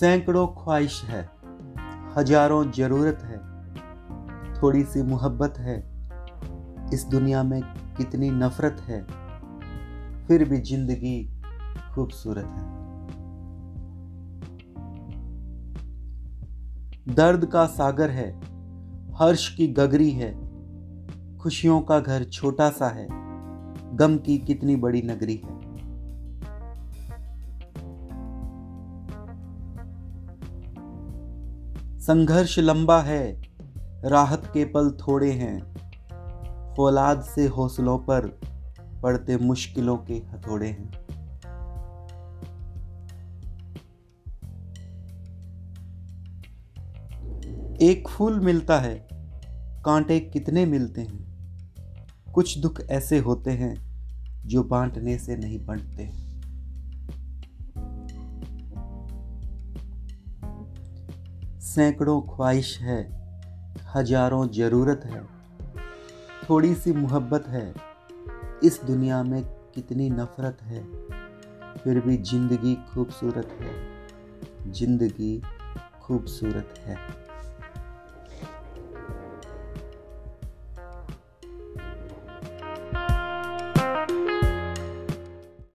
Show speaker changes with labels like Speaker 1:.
Speaker 1: सैकड़ों ख्वाहिश है, हज़ारों ज़रूरत है थोड़ी सी मोहब्बत है, इस दुनिया में कितनी नफरत है, फिर भी ज़िंदगी खूबसूरत है। दर्द का सागर है, हर्ष की गगरी है, खुशियों का घर छोटा सा है, गम की कितनी बड़ी नगरी है। संघर्ष लंबा है, राहत के पल थोड़े हैं। फौलाद से हौसलों पर पड़ते मुश्किलों के हथौड़े हैं। एक फूल मिलता है, कांटे कितने मिलते हैं? कुछ दुख ऐसे होते हैं, जो बांटने से नहीं बंटते। सैकड़ों ख्वाहिश है, हज़ारों ज़रूरत है थोड़ी सी मोहब्बत है, इस दुनिया में कितनी नफरत है, फिर भी ज़िंदगी खूबसूरत है, ज़िंदगी खूबसूरत है।